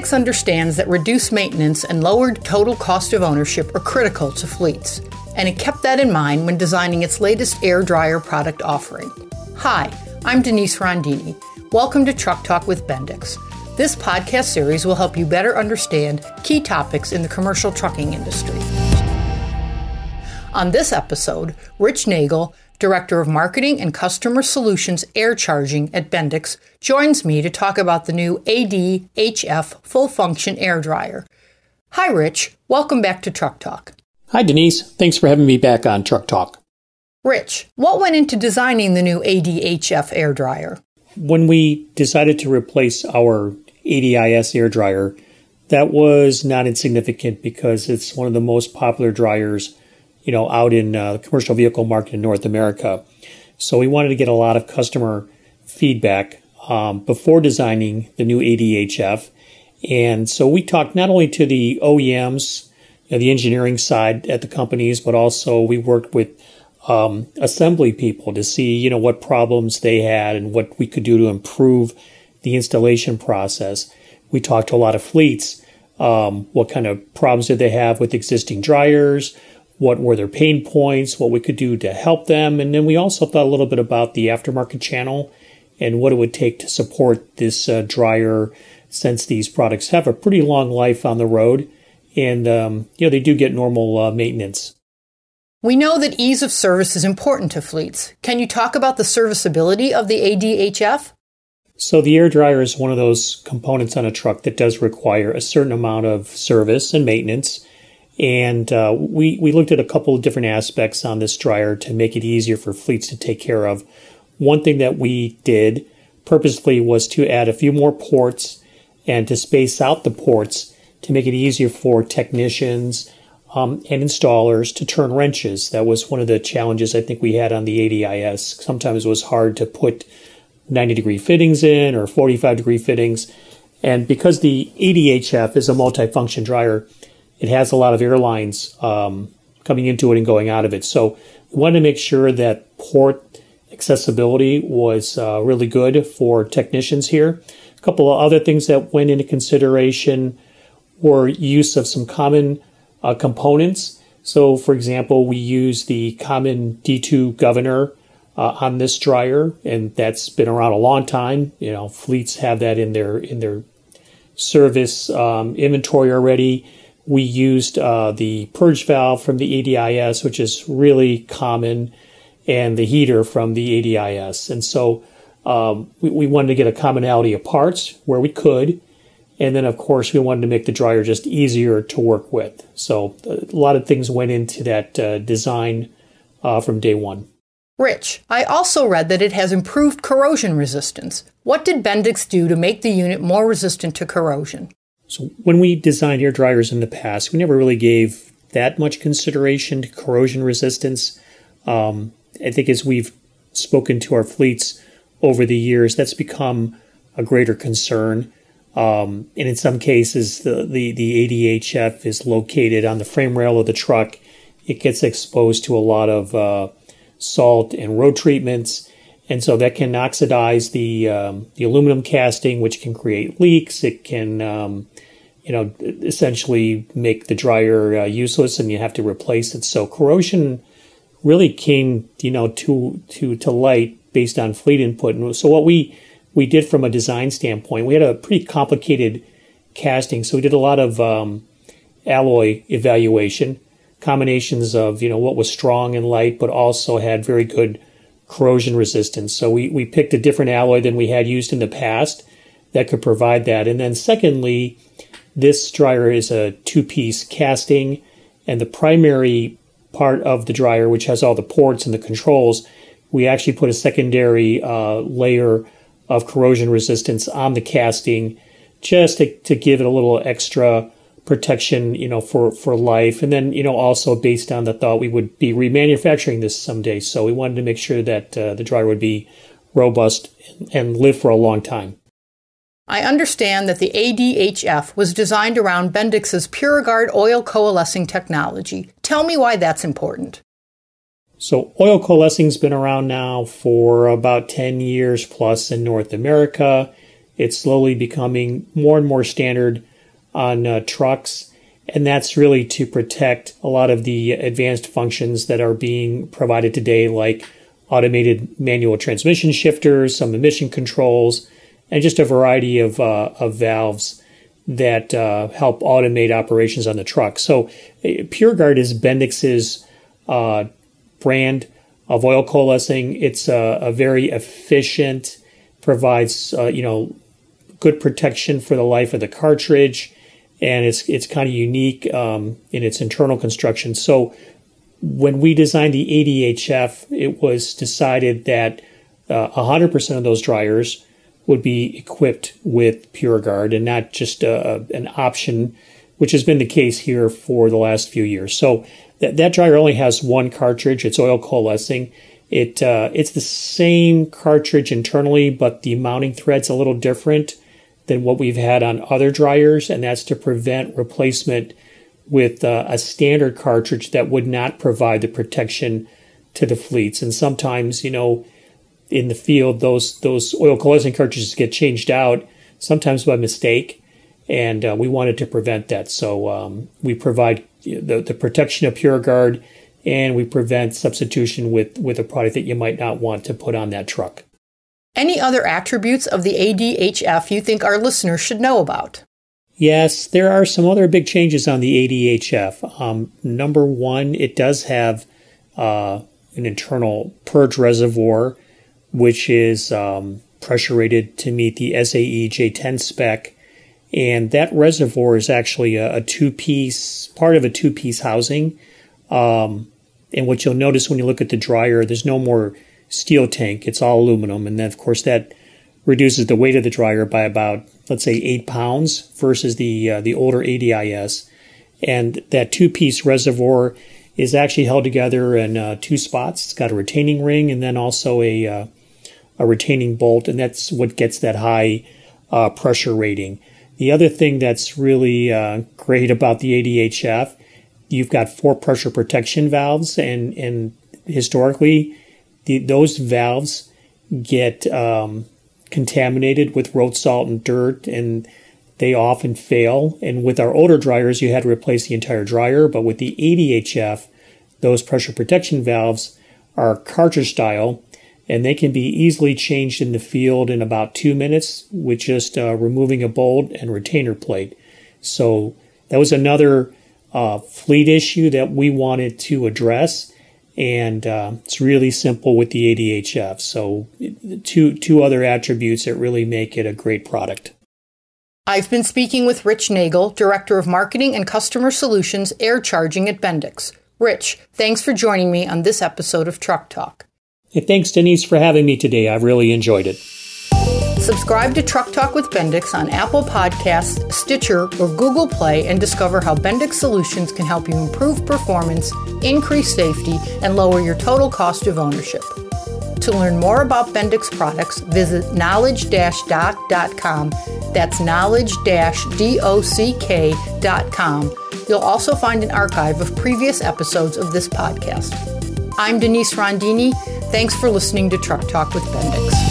Bendix understands that reduced maintenance and lowered total cost of ownership are critical to fleets, and it kept that in mind when designing its latest air dryer product offering. Hi, I'm Denise Rondini. Welcome to Truck Talk with Bendix. This podcast series will help you better understand key topics in the commercial trucking industry. On this episode, Rich Nagel, Director of Marketing and Customer Solutions Air Charging at Bendix, joins me to talk about the new ADHF full function air dryer. Hi, Rich. Welcome back to Truck Talk. Hi, Denise. Thanks for having me back on Truck Talk. Rich, what went into designing the new ADHF air dryer? When we decided to replace our ADIS air dryer, that was not insignificant because it's one of the most popular dryers you know, out in uh, the commercial vehicle market in North America. So we wanted to get a lot of customer feedback um, before designing the new ADHF. And so we talked not only to the OEMs, you know, the engineering side at the companies, but also we worked with um, assembly people to see, you know, what problems they had and what we could do to improve the installation process. We talked to a lot of fleets. Um, what kind of problems did they have with existing dryers? What were their pain points, what we could do to help them. And then we also thought a little bit about the aftermarket channel and what it would take to support this uh, dryer since these products have a pretty long life on the road and um, you know they do get normal uh, maintenance. We know that ease of service is important to fleets. Can you talk about the serviceability of the ADHF? So the air dryer is one of those components on a truck that does require a certain amount of service and maintenance. And uh, we, we looked at a couple of different aspects on this dryer to make it easier for fleets to take care of. One thing that we did purposefully was to add a few more ports and to space out the ports to make it easier for technicians um, and installers to turn wrenches. That was one of the challenges I think we had on the ADIS. Sometimes it was hard to put 90 degree fittings in or 45 degree fittings. And because the ADHF is a multifunction dryer, it has a lot of airlines um, coming into it and going out of it. So we wanted to make sure that port accessibility was uh, really good for technicians here. A couple of other things that went into consideration were use of some common uh, components. So, for example, we use the common D2 governor uh, on this dryer, and that's been around a long time. You know, fleets have that in their in their service um, inventory already. We used uh, the purge valve from the ADIS, which is really common, and the heater from the ADIS. And so um, we, we, wanted to get a commonality of parts where we could. And then, of course, we wanted to make the dryer just easier to work with. So a lot of things went into that uh, design uh, from day one. Rich, I also read that it has improved corrosion resistance. What did Bendix do to make the unit more resistant to corrosion? So when we designed air dryers in the past, we never really gave that much consideration to corrosion resistance. Um, I think as we've spoken to our fleets over the years, that's become a greater concern. Um, and in some cases, the, the, the ADHF is located on the frame rail of the truck. It gets exposed to a lot of uh, salt and road treatments. And so that can oxidize the, um, the aluminum casting, which can create leaks. It can um, you know, essentially make the dryer uh, useless and you have to replace it. So corrosion really came, you know, to to to light based on fleet input. And so what we we did from a design standpoint, we had a pretty complicated casting. So we did a lot of um, alloy evaluation, combinations of you know what was strong and light, but also had very good corrosion resistance. So we we picked a different alloy than we had used in the past that could provide that. And then secondly this dryer is a two piece casting, and the primary part of the dryer, which has all the ports and the controls, we actually put a secondary uh, layer of corrosion resistance on the casting just to, to give it a little extra protection, you know, for, for life. And then, you know, also based on the thought we would be remanufacturing this someday. So we wanted to make sure that uh, the dryer would be robust and live for a long time. I understand that the ADHF was designed around Bendix's PuraGuard oil coalescing technology. Tell me why that's important. So, oil coalescing's been around now for about 10 years plus in North America. It's slowly becoming more and more standard on uh, trucks, and that's really to protect a lot of the advanced functions that are being provided today, like automated manual transmission shifters, some emission controls, and just a variety of, uh, of valves that uh, help automate operations on the truck. So, uh, PuraGuard is Bendix's uh, brand of oil coalescing. It's a, a very efficient, provides uh, you know good protection for the life of the cartridge, and it's it's kind of unique um, in its internal construction. So when we designed the ADHF, it was decided that uh, 100% of those dryers would be equipped with PuraGuard and not just uh, an option, which has been the case here for the last few years. So that, that dryer only has one cartridge. It's oil coalescing. It uh, it's the same cartridge internally, but the mounting thread's a little different than what we've had on other dryers, and that's to prevent replacement with uh, a standard cartridge that would not provide the protection to the fleets. And sometimes, you know, in the field, those those oil coalescing cartridges get changed out sometimes by mistake, and uh, we wanted to prevent that. So um, we provide the, the protection of PuraGuard, and we prevent substitution with with a product that you might not want to put on that truck. Any other attributes of the ADHF you think our listeners should know about? Yes, there are some other big changes on the ADHF. Um, number one, it does have uh, an internal purge reservoir, which is um, pressure rated to meet the SAE J10 spec. And that reservoir is actually a, a two piece, part of a two piece housing. Um, and what you'll notice when you look at the dryer, there's no more steel tank. It's all aluminum. And then, of course, that reduces the weight of the dryer by about, let's say, eight pounds versus the, uh, the older ADIS. And that two piece reservoir is actually held together in uh, two spots. It's got a retaining ring and then also a, uh, a retaining bolt. And that's what gets that high uh, pressure rating. The other thing that's really uh, great about the ADHF, you've got four pressure protection valves, and, and historically, the, those valves get um, contaminated with road salt and dirt, and they often fail. And with our older dryers, you had to replace the entire dryer, but with the ADHF, those pressure protection valves are cartridge style, and they can be easily changed in the field in about two minutes with just uh, removing a bolt and retainer plate. So that was another uh, fleet issue that we wanted to address and uh, it's really simple with the ADHF. So two two other attributes that really make it a great product. I've been speaking with Rich Nagel, Director of Marketing and Customer Solutions Air Charging at Bendix. Rich, thanks for joining me on this episode of Truck Talk. Hey, thanks, Denise, for having me today. I've really enjoyed it. Subscribe to Truck Talk with Bendix on Apple Podcasts, Stitcher, or Google Play and discover how Bendix Solutions can help you improve performance, increase safety, and lower your total cost of ownership. To learn more about Bendix products, visit knowledge-dock.com. That's knowledge-dock.com. You'll also find an archive of previous episodes of this podcast. I'm Denise Rondini. Thanks for listening to Truck Talk with Bendix.